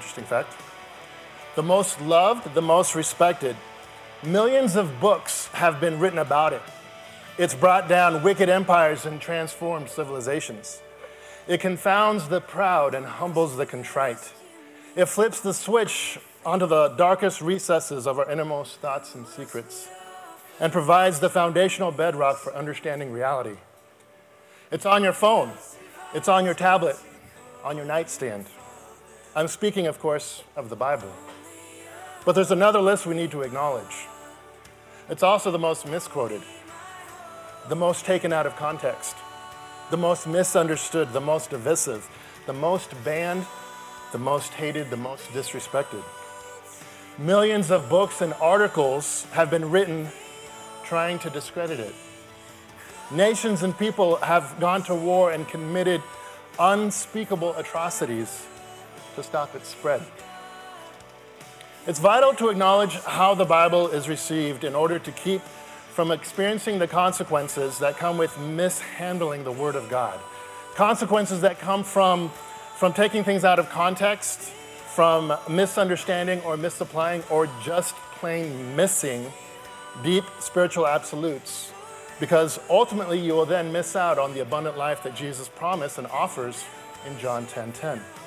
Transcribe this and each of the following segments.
Interesting fact. The most loved, the most respected. Millions of books have been written about it. It's brought down wicked empires and transformed civilizations. It confounds the proud and humbles the contrite. It flips the switch onto the darkest recesses of our innermost thoughts and secrets and provides the foundational bedrock for understanding reality. It's on your phone, it's on your tablet, on your nightstand. I'm speaking, of course, of the Bible. But there's another list we need to acknowledge. It's also the most misquoted, the most taken out of context, the most misunderstood, the most divisive, the most banned, the most hated, the most disrespected. Millions of books and articles have been written trying to discredit it. Nations and people have gone to war and committed unspeakable atrocities to stop its spread. It's vital to acknowledge how the Bible is received in order to keep from experiencing the consequences that come with mishandling the Word of God. Consequences that come from, from taking things out of context, from misunderstanding or misapplying, or just plain missing deep spiritual absolutes. Because ultimately, you will then miss out on the abundant life that Jesus promised and offers in John 10:10. 10, 10.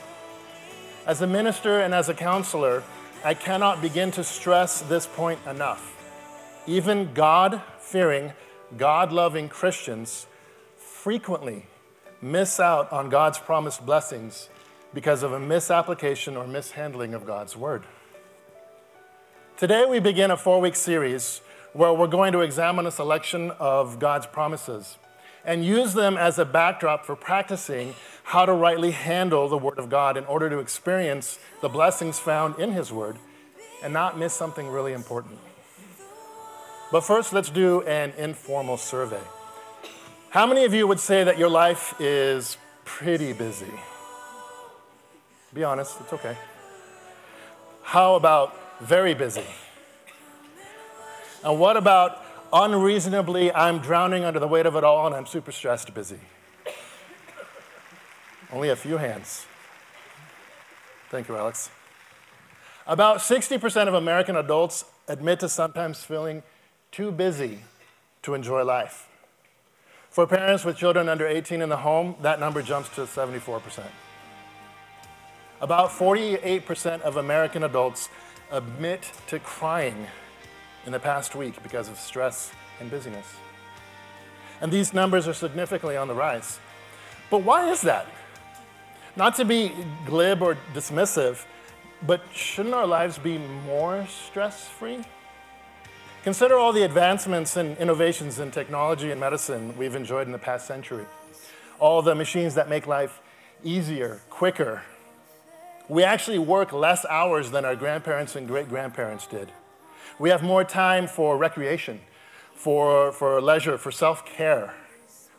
As a minister and as a counselor, I cannot begin to stress this point enough. Even God fearing, God loving Christians frequently miss out on God's promised blessings because of a misapplication or mishandling of God's word. Today, we begin a four week series where we're going to examine a selection of God's promises and use them as a backdrop for practicing how to rightly handle the Word of God in order to experience the blessings found in His Word and not miss something really important. But first, let's do an informal survey. How many of you would say that your life is pretty busy? Be honest, it's okay. How about very busy? And what about unreasonably, I'm drowning under the weight of it all and I'm super stressed busy? Only a few hands. Thank you, Alex. About 60% of American adults admit to sometimes feeling too busy to enjoy life. For parents with children under 18 in the home, that number jumps to 74%. About 48% of American adults admit to crying in the past week because of stress and busyness. And these numbers are significantly on the rise. But why is that? Not to be glib or dismissive, but shouldn't our lives be more stress free? Consider all the advancements and innovations in technology and medicine we've enjoyed in the past century. All the machines that make life easier, quicker. We actually work less hours than our grandparents and great grandparents did. We have more time for recreation, for, for leisure, for self care.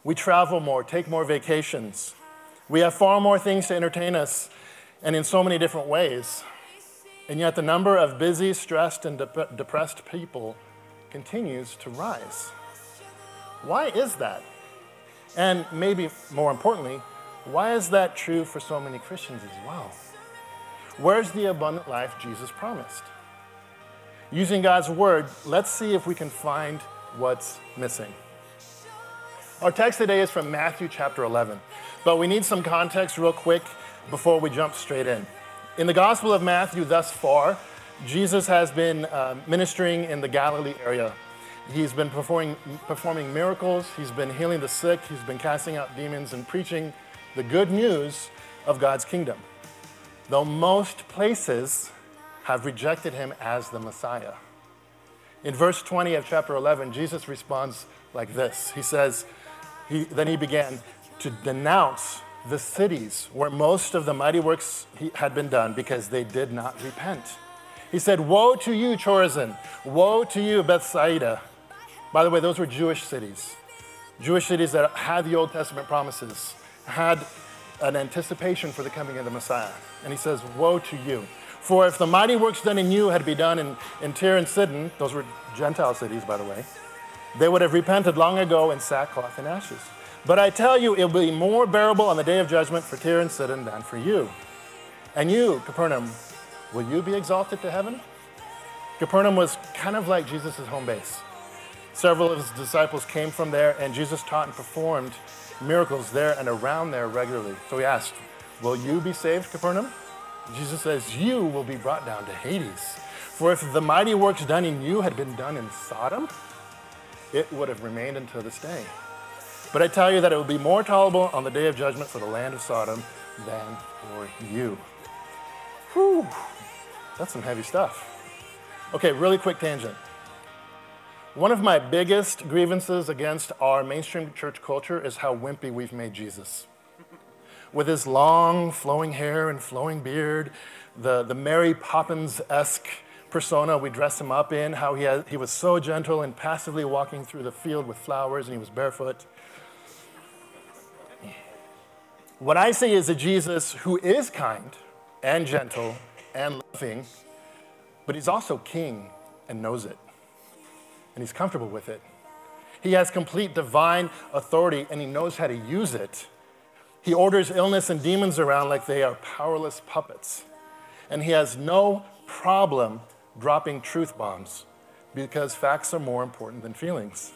We travel more, take more vacations. We have far more things to entertain us, and in so many different ways. And yet, the number of busy, stressed, and de- depressed people continues to rise. Why is that? And maybe more importantly, why is that true for so many Christians as well? Where's the abundant life Jesus promised? Using God's word, let's see if we can find what's missing. Our text today is from Matthew chapter 11, but we need some context real quick before we jump straight in. In the Gospel of Matthew thus far, Jesus has been uh, ministering in the Galilee area. He's been performing, performing miracles, he's been healing the sick, he's been casting out demons, and preaching the good news of God's kingdom. Though most places have rejected him as the Messiah. In verse 20 of chapter 11, Jesus responds like this He says, he, Then he began to denounce the cities where most of the mighty works had been done because they did not repent. He said, Woe to you, Chorazin! Woe to you, Bethsaida! By the way, those were Jewish cities. Jewish cities that had the Old Testament promises, had an anticipation for the coming of the Messiah. And he says, Woe to you! For if the mighty works done in you had been done in, in Tyre and Sidon, those were Gentile cities, by the way, they would have repented long ago in sackcloth and ashes. But I tell you, it will be more bearable on the day of judgment for Tyre and Sidon than for you. And you, Capernaum, will you be exalted to heaven? Capernaum was kind of like Jesus' home base. Several of his disciples came from there, and Jesus taught and performed miracles there and around there regularly. So he asked, Will you be saved, Capernaum? Jesus says, You will be brought down to Hades. For if the mighty works done in you had been done in Sodom, it would have remained until this day. But I tell you that it will be more tolerable on the day of judgment for the land of Sodom than for you. Whew, that's some heavy stuff. Okay, really quick tangent. One of my biggest grievances against our mainstream church culture is how wimpy we've made Jesus. With his long, flowing hair and flowing beard, the, the Mary Poppins esque persona we dress him up in, how he, he was so gentle and passively walking through the field with flowers and he was barefoot. What I see is a Jesus who is kind and gentle and loving, but he's also king and knows it. And he's comfortable with it. He has complete divine authority and he knows how to use it. He orders illness and demons around like they are powerless puppets. And he has no problem dropping truth bombs because facts are more important than feelings.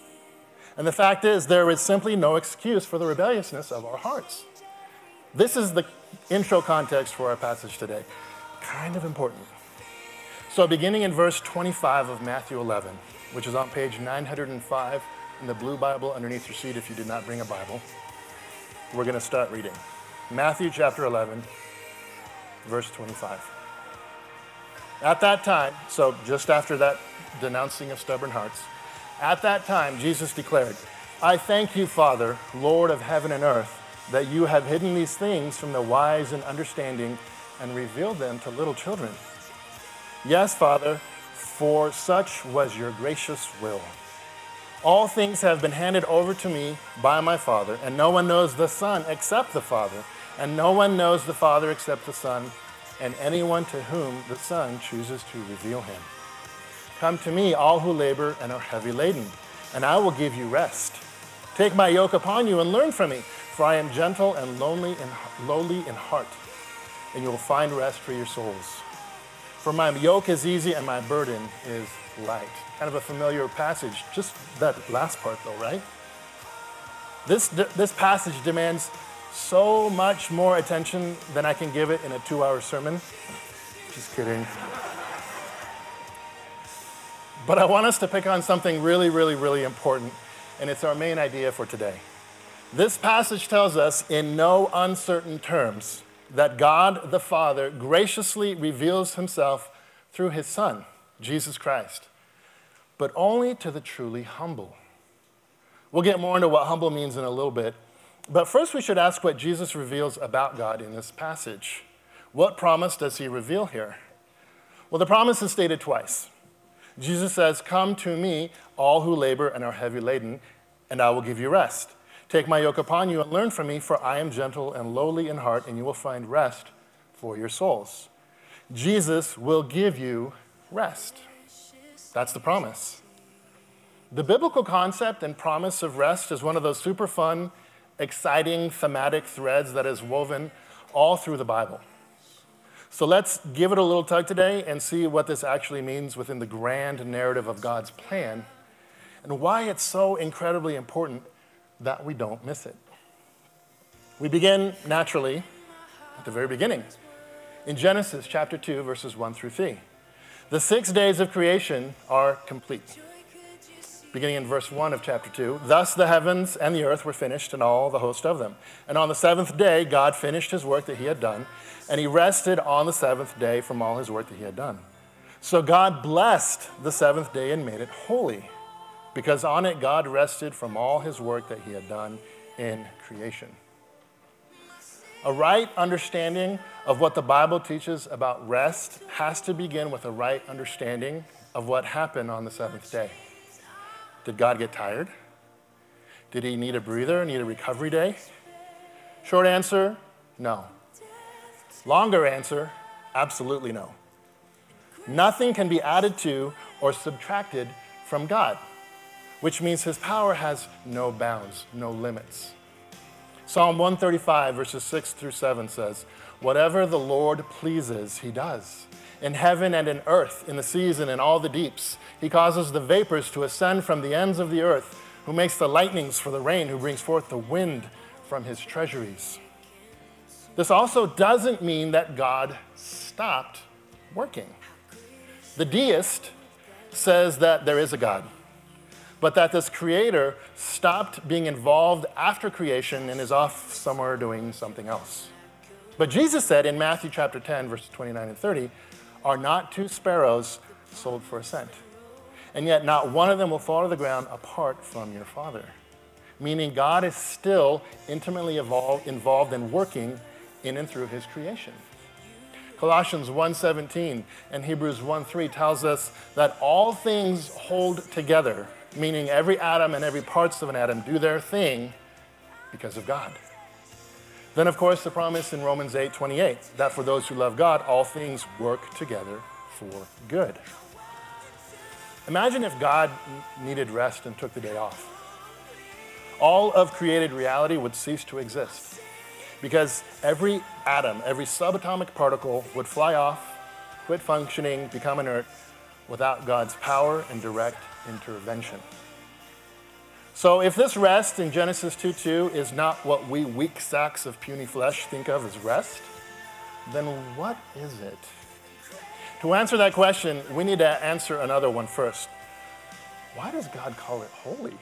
And the fact is, there is simply no excuse for the rebelliousness of our hearts. This is the intro context for our passage today. Kind of important. So, beginning in verse 25 of Matthew 11, which is on page 905 in the blue Bible underneath your seat if you did not bring a Bible, we're going to start reading. Matthew chapter 11, verse 25. At that time, so just after that denouncing of stubborn hearts, at that time Jesus declared, I thank you, Father, Lord of heaven and earth, that you have hidden these things from the wise and understanding and revealed them to little children. Yes, Father, for such was your gracious will. All things have been handed over to me by my Father, and no one knows the Son except the Father, and no one knows the Father except the Son and anyone to whom the Son chooses to reveal him. Come to me, all who labor and are heavy laden, and I will give you rest. Take my yoke upon you and learn from me, for I am gentle and lonely and lowly in heart, and you will find rest for your souls. For my yoke is easy and my burden is light. Kind of a familiar passage, just that last part though, right? This, this passage demands so much more attention than I can give it in a two hour sermon. Just kidding. But I want us to pick on something really, really, really important, and it's our main idea for today. This passage tells us in no uncertain terms that God the Father graciously reveals himself through his Son, Jesus Christ, but only to the truly humble. We'll get more into what humble means in a little bit, but first, we should ask what Jesus reveals about God in this passage. What promise does he reveal here? Well, the promise is stated twice. Jesus says, Come to me, all who labor and are heavy laden, and I will give you rest. Take my yoke upon you and learn from me, for I am gentle and lowly in heart, and you will find rest for your souls. Jesus will give you rest. That's the promise. The biblical concept and promise of rest is one of those super fun exciting thematic threads that is woven all through the Bible. So let's give it a little tug today and see what this actually means within the grand narrative of God's plan and why it's so incredibly important that we don't miss it. We begin naturally at the very beginning in Genesis chapter 2, verses 1 through 3. The six days of creation are complete beginning in verse 1 of chapter 2. Thus the heavens and the earth were finished, and all the host of them. And on the seventh day, God finished his work that he had done, and he rested on the seventh day from all his work that he had done. So God blessed the seventh day and made it holy, because on it God rested from all his work that he had done in creation. A right understanding of what the Bible teaches about rest has to begin with a right understanding of what happened on the seventh day. Did God get tired? Did he need a breather, need a recovery day? Short answer no. Longer answer absolutely no. Nothing can be added to or subtracted from God, which means his power has no bounds, no limits. Psalm 135, verses 6 through 7 says, Whatever the Lord pleases, he does. In heaven and in earth, in the seas and in all the deeps, he causes the vapors to ascend from the ends of the earth, who makes the lightnings for the rain, who brings forth the wind from his treasuries. This also doesn't mean that God stopped working. The deist says that there is a God but that this creator stopped being involved after creation and is off somewhere doing something else. But Jesus said in Matthew chapter 10, verses 29 and 30, Are not two sparrows sold for a cent? And yet not one of them will fall to the ground apart from your Father. Meaning God is still intimately involved, involved in working in and through his creation. Colossians 1:17 and Hebrews 1:3 tells us that all things hold together meaning every atom and every parts of an atom do their thing because of God. Then, of course, the promise in Romans 8 28 that for those who love God, all things work together for good. Imagine if God needed rest and took the day off. All of created reality would cease to exist because every atom, every subatomic particle would fly off, quit functioning, become inert without God's power and direct intervention. So, if this rest in Genesis 2 2 is not what we weak sacks of puny flesh think of as rest, then what is it? To answer that question, we need to answer another one first. Why does God call it holy?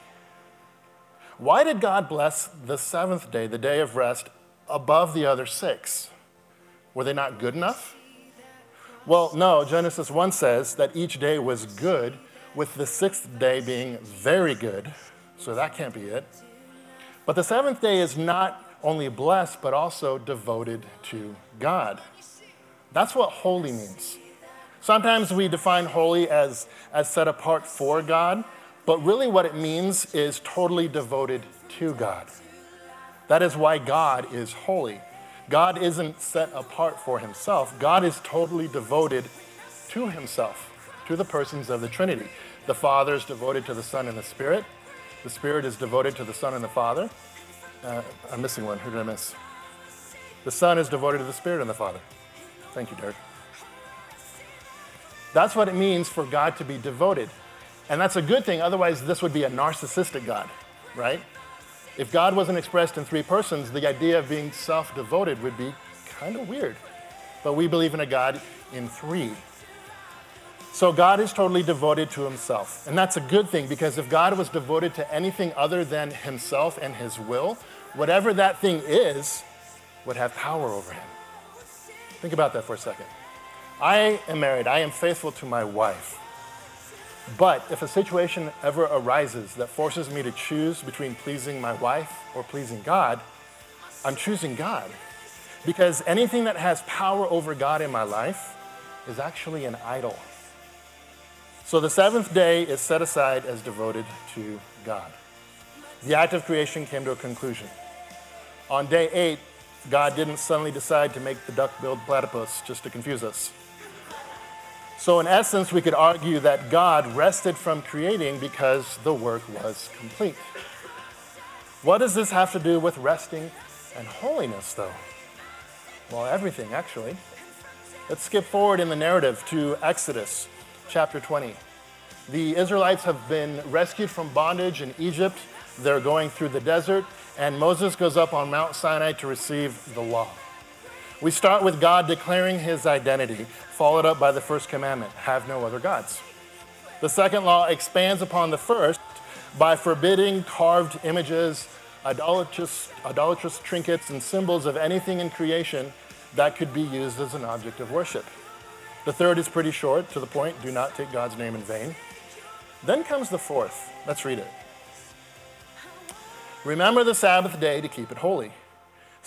Why did God bless the seventh day, the day of rest, above the other six? Were they not good enough? Well, no, Genesis 1 says that each day was good, with the sixth day being very good, so that can't be it. But the seventh day is not only blessed, but also devoted to God. That's what holy means. Sometimes we define holy as, as set apart for God, but really what it means is totally devoted to God. That is why God is holy. God isn't set apart for himself, God is totally devoted to himself, to the persons of the Trinity. The Father is devoted to the Son and the Spirit, the Spirit is devoted to the Son and the Father. Uh, I'm missing one. Who did I miss? The Son is devoted to the Spirit and the Father. Thank you, Derek. That's what it means for God to be devoted. And that's a good thing, otherwise, this would be a narcissistic God, right? If God wasn't expressed in three persons, the idea of being self devoted would be kind of weird. But we believe in a God in three. So God is totally devoted to himself. And that's a good thing because if God was devoted to anything other than himself and his will, whatever that thing is would have power over him. Think about that for a second. I am married, I am faithful to my wife. But if a situation ever arises that forces me to choose between pleasing my wife or pleasing God, I'm choosing God. Because anything that has power over God in my life is actually an idol. So the seventh day is set aside as devoted to God. The act of creation came to a conclusion. On day eight, God didn't suddenly decide to make the duck billed platypus just to confuse us. So, in essence, we could argue that God rested from creating because the work was complete. What does this have to do with resting and holiness, though? Well, everything, actually. Let's skip forward in the narrative to Exodus chapter 20. The Israelites have been rescued from bondage in Egypt. They're going through the desert, and Moses goes up on Mount Sinai to receive the law. We start with God declaring his identity, followed up by the first commandment have no other gods. The second law expands upon the first by forbidding carved images, idolatrous, idolatrous trinkets, and symbols of anything in creation that could be used as an object of worship. The third is pretty short, to the point do not take God's name in vain. Then comes the fourth. Let's read it. Remember the Sabbath day to keep it holy.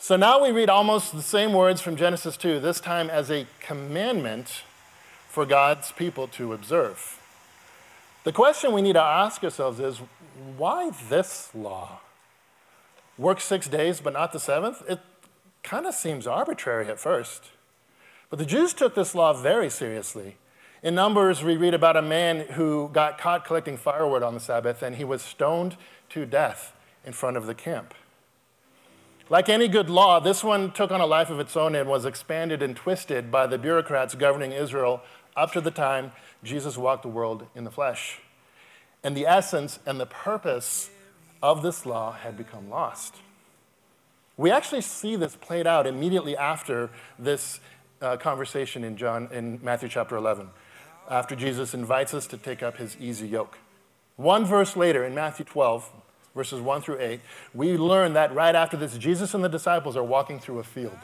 So now we read almost the same words from Genesis 2, this time as a commandment for God's people to observe. The question we need to ask ourselves is why this law? Work six days but not the seventh? It kind of seems arbitrary at first. But the Jews took this law very seriously. In Numbers, we read about a man who got caught collecting firewood on the Sabbath and he was stoned to death in front of the camp. Like any good law, this one took on a life of its own and was expanded and twisted by the bureaucrats governing Israel up to the time Jesus walked the world in the flesh. And the essence and the purpose of this law had become lost. We actually see this played out immediately after this uh, conversation in John in Matthew chapter 11, after Jesus invites us to take up his easy yoke. One verse later in Matthew 12, verses 1 through 8, we learn that right after this, Jesus and the disciples are walking through a field,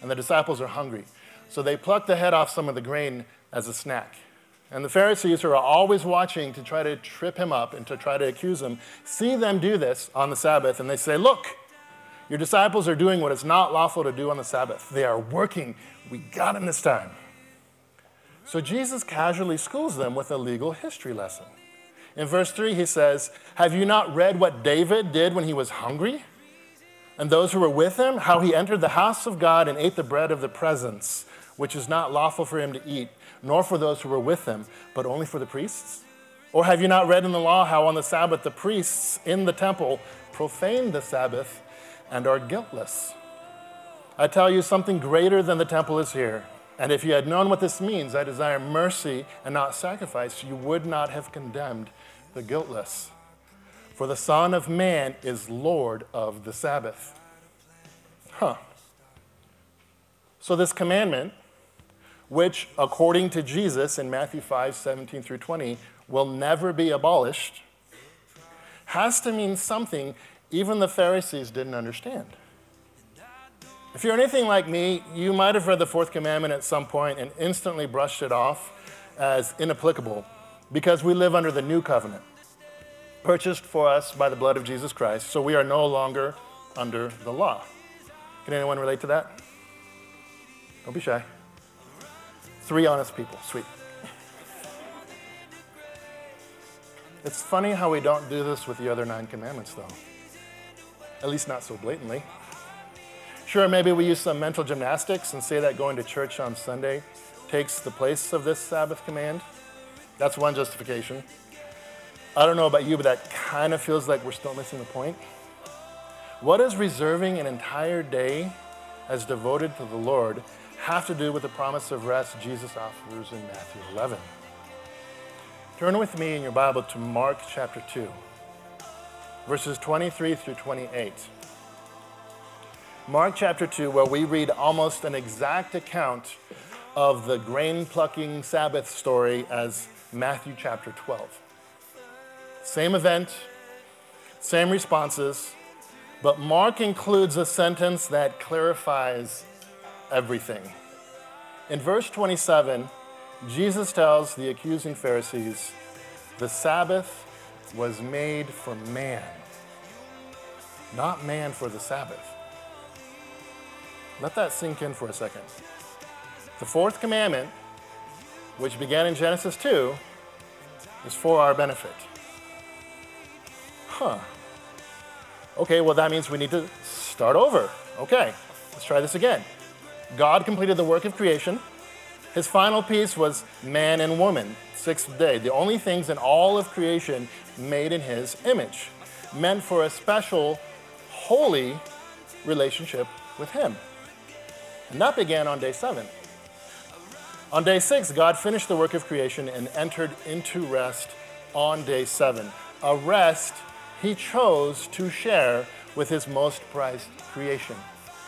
and the disciples are hungry. So they pluck the head off some of the grain as a snack. And the Pharisees, who are always watching to try to trip him up and to try to accuse him, see them do this on the Sabbath, and they say, Look, your disciples are doing what is not lawful to do on the Sabbath. They are working. We got him this time. So Jesus casually schools them with a legal history lesson. In verse 3, he says, Have you not read what David did when he was hungry? And those who were with him, how he entered the house of God and ate the bread of the presence, which is not lawful for him to eat, nor for those who were with him, but only for the priests? Or have you not read in the law how on the Sabbath the priests in the temple profaned the Sabbath and are guiltless? I tell you, something greater than the temple is here. And if you had known what this means, I desire mercy and not sacrifice, you would not have condemned the guiltless. For the Son of Man is Lord of the Sabbath. Huh. So, this commandment, which according to Jesus in Matthew 5 17 through 20, will never be abolished, has to mean something even the Pharisees didn't understand. If you're anything like me, you might have read the fourth commandment at some point and instantly brushed it off as inapplicable because we live under the new covenant, purchased for us by the blood of Jesus Christ, so we are no longer under the law. Can anyone relate to that? Don't be shy. Three honest people. Sweet. It's funny how we don't do this with the other nine commandments, though. At least not so blatantly. Sure, maybe we use some mental gymnastics and say that going to church on Sunday takes the place of this Sabbath command. That's one justification. I don't know about you, but that kind of feels like we're still missing the point. What does reserving an entire day as devoted to the Lord have to do with the promise of rest Jesus offers in Matthew 11? Turn with me in your Bible to Mark chapter 2, verses 23 through 28. Mark chapter 2, where we read almost an exact account of the grain plucking Sabbath story as Matthew chapter 12. Same event, same responses, but Mark includes a sentence that clarifies everything. In verse 27, Jesus tells the accusing Pharisees, The Sabbath was made for man, not man for the Sabbath. Let that sink in for a second. The fourth commandment, which began in Genesis 2, is for our benefit. Huh. Okay, well, that means we need to start over. Okay, let's try this again. God completed the work of creation. His final piece was man and woman, sixth day, the only things in all of creation made in his image, meant for a special, holy relationship with him. And that began on day seven. On day six, God finished the work of creation and entered into rest on day seven. A rest he chose to share with his most prized creation,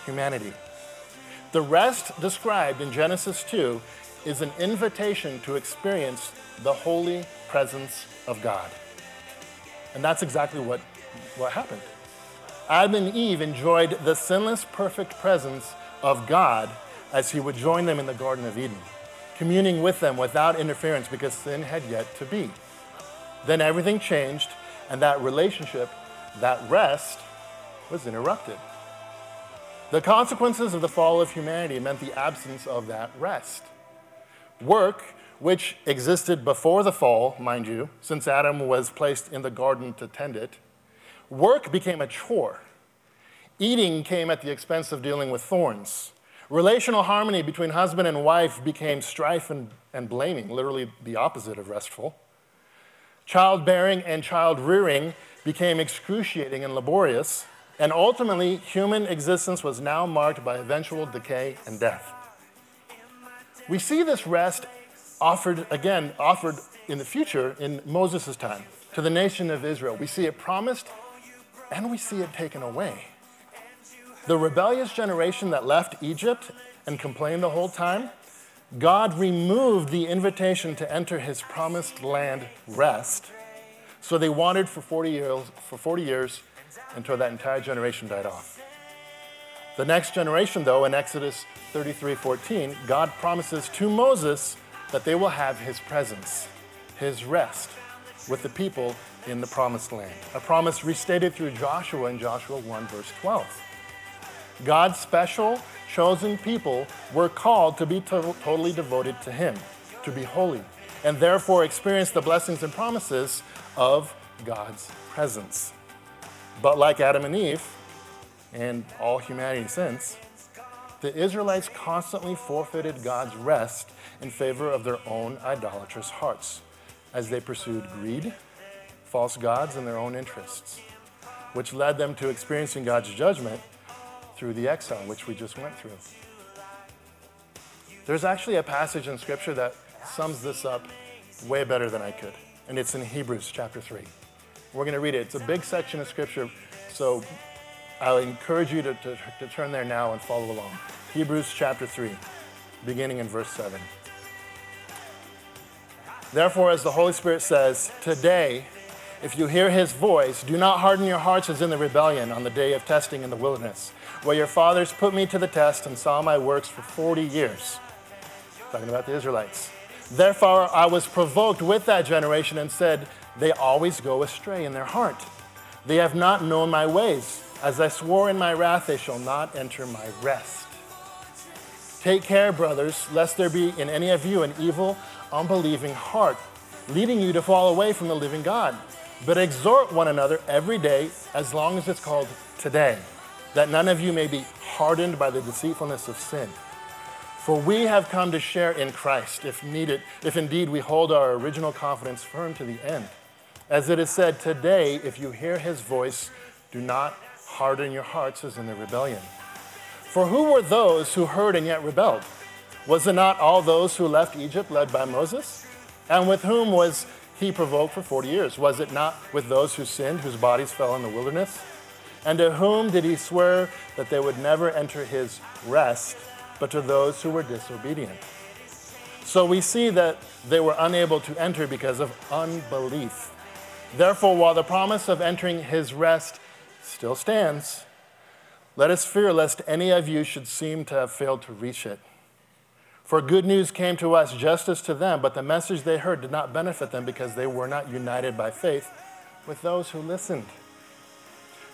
humanity. The rest described in Genesis 2 is an invitation to experience the holy presence of God. And that's exactly what, what happened. Adam and Eve enjoyed the sinless, perfect presence of God as he would join them in the Garden of Eden, communing with them without interference because sin had yet to be. Then everything changed, and that relationship, that rest, was interrupted. The consequences of the fall of humanity meant the absence of that rest. Work, which existed before the fall, mind you, since Adam was placed in the garden to tend it, work became a chore. Eating came at the expense of dealing with thorns. Relational harmony between husband and wife became strife and, and blaming, literally the opposite of restful. Childbearing and child rearing became excruciating and laborious, and ultimately, human existence was now marked by eventual decay and death. We see this rest offered, again, offered in the future in Moses' time to the nation of Israel. We see it promised and we see it taken away. The rebellious generation that left Egypt and complained the whole time, God removed the invitation to enter his promised land rest. So they wandered for 40 years, for 40 years until that entire generation died off. The next generation, though, in Exodus 33:14, God promises to Moses that they will have his presence, his rest with the people in the promised land. A promise restated through Joshua in Joshua 1, verse 12. God's special, chosen people were called to be to- totally devoted to him, to be holy, and therefore experience the blessings and promises of God's presence. But like Adam and Eve, and all humanity since, the Israelites constantly forfeited God's rest in favor of their own idolatrous hearts as they pursued greed, false gods, and their own interests, which led them to experiencing God's judgment through the exile, which we just went through. There's actually a passage in Scripture that sums this up way better than I could, and it's in Hebrews chapter 3. We're going to read it. It's a big section of Scripture, so I'll encourage you to, to, to turn there now and follow along. Hebrews chapter 3, beginning in verse 7. Therefore, as the Holy Spirit says, today, if you hear his voice, do not harden your hearts as in the rebellion on the day of testing in the wilderness, where your fathers put me to the test and saw my works for 40 years. Talking about the Israelites. Therefore, I was provoked with that generation and said, They always go astray in their heart. They have not known my ways. As I swore in my wrath, they shall not enter my rest. Take care, brothers, lest there be in any of you an evil, unbelieving heart, leading you to fall away from the living God. But exhort one another every day, as long as it's called today, that none of you may be hardened by the deceitfulness of sin. For we have come to share in Christ, if needed, if indeed we hold our original confidence firm to the end. As it is said, today, if you hear his voice, do not harden your hearts as in the rebellion. For who were those who heard and yet rebelled? Was it not all those who left Egypt led by Moses? And with whom was he provoked for 40 years? Was it not with those who sinned, whose bodies fell in the wilderness? And to whom did he swear that they would never enter his rest, but to those who were disobedient? So we see that they were unable to enter because of unbelief. Therefore, while the promise of entering his rest still stands, let us fear lest any of you should seem to have failed to reach it. For good news came to us just as to them, but the message they heard did not benefit them because they were not united by faith with those who listened.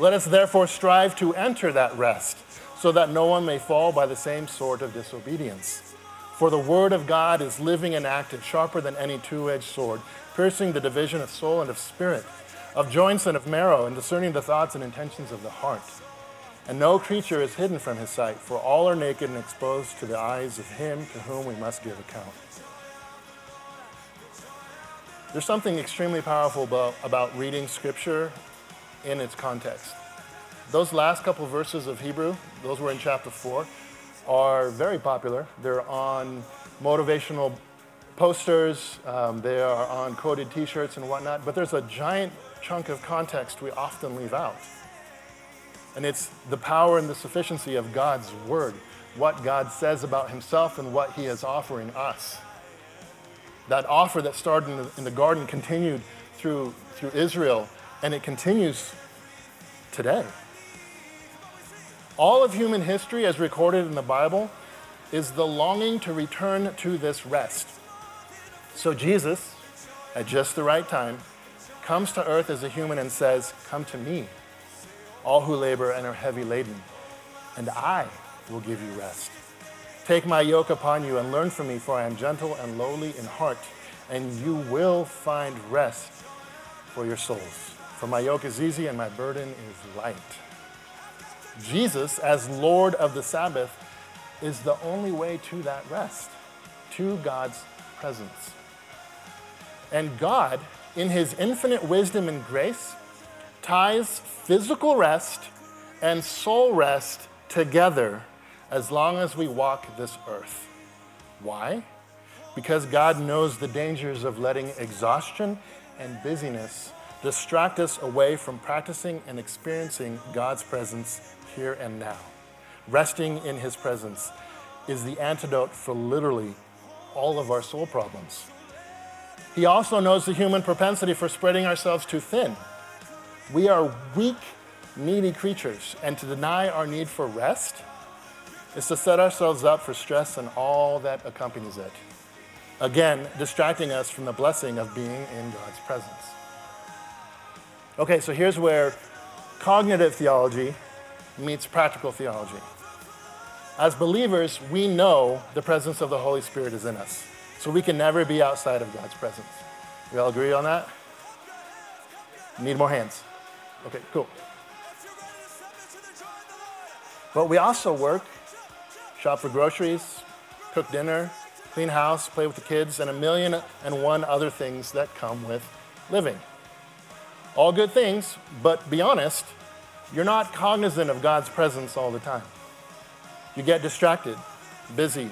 Let us therefore strive to enter that rest, so that no one may fall by the same sort of disobedience. For the word of God is living and active, sharper than any two edged sword, piercing the division of soul and of spirit, of joints and of marrow, and discerning the thoughts and intentions of the heart. And no creature is hidden from his sight, for all are naked and exposed to the eyes of him to whom we must give account. There's something extremely powerful about, about reading scripture in its context. Those last couple verses of Hebrew, those were in chapter 4, are very popular. They're on motivational posters, um, they are on quoted t shirts and whatnot, but there's a giant chunk of context we often leave out. And it's the power and the sufficiency of God's word, what God says about himself and what he is offering us. That offer that started in the, in the garden continued through, through Israel, and it continues today. All of human history, as recorded in the Bible, is the longing to return to this rest. So Jesus, at just the right time, comes to earth as a human and says, Come to me, all who labor and are heavy laden, and I will give you rest. Take my yoke upon you and learn from me, for I am gentle and lowly in heart, and you will find rest for your souls. For my yoke is easy and my burden is light. Jesus, as Lord of the Sabbath, is the only way to that rest, to God's presence. And God, in his infinite wisdom and grace, ties physical rest and soul rest together as long as we walk this earth. Why? Because God knows the dangers of letting exhaustion and busyness distract us away from practicing and experiencing God's presence here and now. Resting in His presence is the antidote for literally all of our soul problems. He also knows the human propensity for spreading ourselves too thin. We are weak, needy creatures, and to deny our need for rest is to set ourselves up for stress and all that accompanies it. Again, distracting us from the blessing of being in God's presence. Okay, so here's where cognitive theology meets practical theology. As believers, we know the presence of the Holy Spirit is in us, so we can never be outside of God's presence. We all agree on that? Need more hands. Okay, cool. But we also work, shop for groceries, cook dinner, clean house, play with the kids, and a million and one other things that come with living. All good things, but be honest, you're not cognizant of God's presence all the time. You get distracted, busy,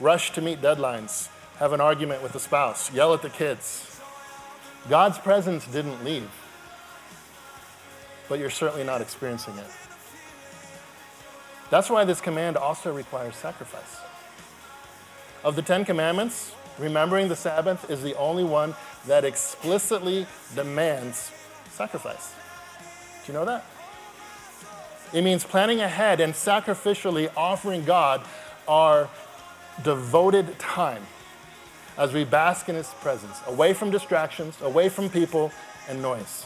rush to meet deadlines, have an argument with the spouse, yell at the kids. God's presence didn't leave, but you're certainly not experiencing it. That's why this command also requires sacrifice. Of the Ten Commandments, remembering the Sabbath is the only one that explicitly demands sacrifice. Do you know that? It means planning ahead and sacrificially offering God our devoted time as we bask in His presence, away from distractions, away from people and noise.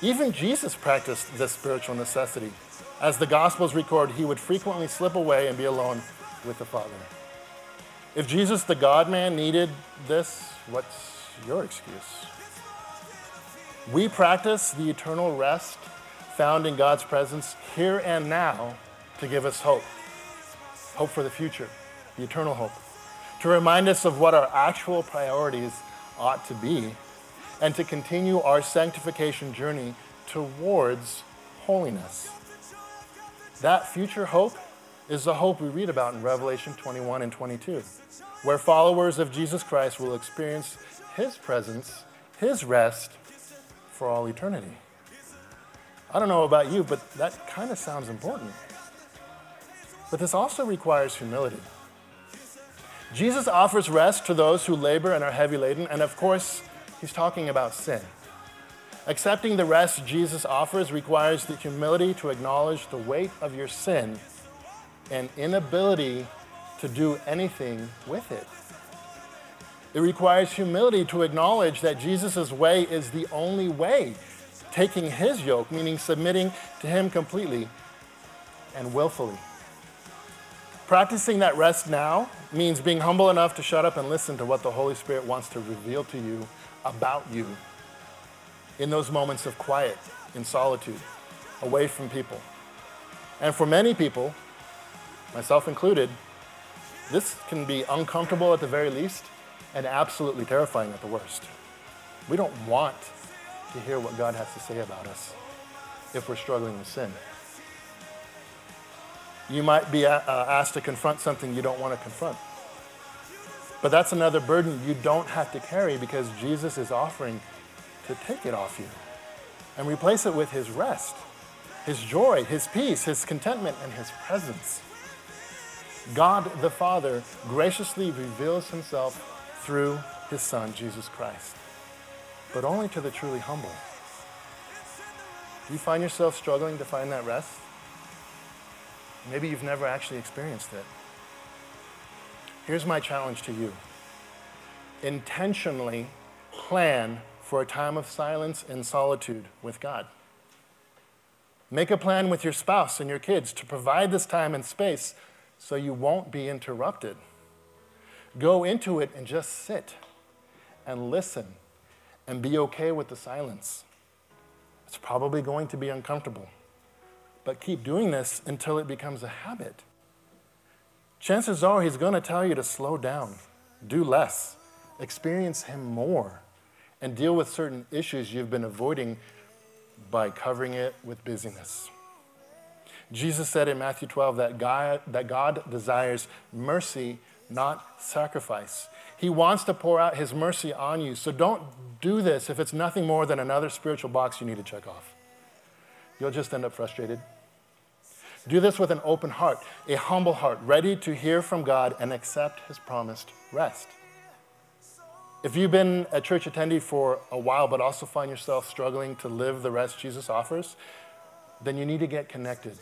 Even Jesus practiced this spiritual necessity. As the Gospels record, he would frequently slip away and be alone with the Father. If Jesus, the God man, needed this, what's your excuse? We practice the eternal rest found in God's presence here and now to give us hope. Hope for the future, the eternal hope. To remind us of what our actual priorities ought to be, and to continue our sanctification journey towards holiness. That future hope is the hope we read about in Revelation 21 and 22, where followers of Jesus Christ will experience His presence, His rest for all eternity. I don't know about you, but that kind of sounds important. But this also requires humility. Jesus offers rest to those who labor and are heavy laden, and of course, he's talking about sin. Accepting the rest Jesus offers requires the humility to acknowledge the weight of your sin and inability to do anything with it. It requires humility to acknowledge that Jesus' way is the only way taking his yoke, meaning submitting to him completely and willfully. Practicing that rest now means being humble enough to shut up and listen to what the Holy Spirit wants to reveal to you about you in those moments of quiet, in solitude, away from people. And for many people, myself included, this can be uncomfortable at the very least and absolutely terrifying at the worst. We don't want to hear what God has to say about us if we're struggling with sin. You might be uh, asked to confront something you don't want to confront. But that's another burden you don't have to carry because Jesus is offering to take it off you and replace it with his rest, his joy, his peace, his contentment, and his presence. God the Father graciously reveals himself through his Son, Jesus Christ, but only to the truly humble. Do you find yourself struggling to find that rest? Maybe you've never actually experienced it. Here's my challenge to you intentionally plan for a time of silence and solitude with God. Make a plan with your spouse and your kids to provide this time and space so you won't be interrupted. Go into it and just sit and listen and be okay with the silence. It's probably going to be uncomfortable, but keep doing this until it becomes a habit. Chances are he's going to tell you to slow down, do less, experience him more, and deal with certain issues you've been avoiding by covering it with busyness. Jesus said in Matthew 12 that God, that God desires mercy, not sacrifice. He wants to pour out his mercy on you. So don't do this if it's nothing more than another spiritual box you need to check off. You'll just end up frustrated. Do this with an open heart, a humble heart, ready to hear from God and accept his promised rest. If you've been a church attendee for a while but also find yourself struggling to live the rest Jesus offers, then you need to get connected.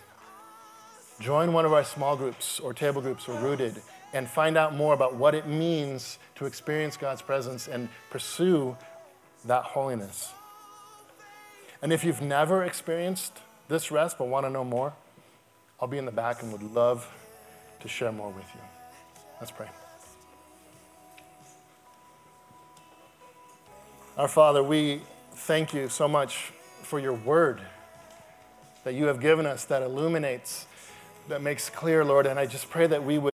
Join one of our small groups or table groups or rooted and find out more about what it means to experience God's presence and pursue that holiness. And if you've never experienced this rest but want to know more, I'll be in the back and would love to share more with you. Let's pray. Our Father, we thank you so much for your word that you have given us that illuminates that makes clear, Lord. And I just pray that we would.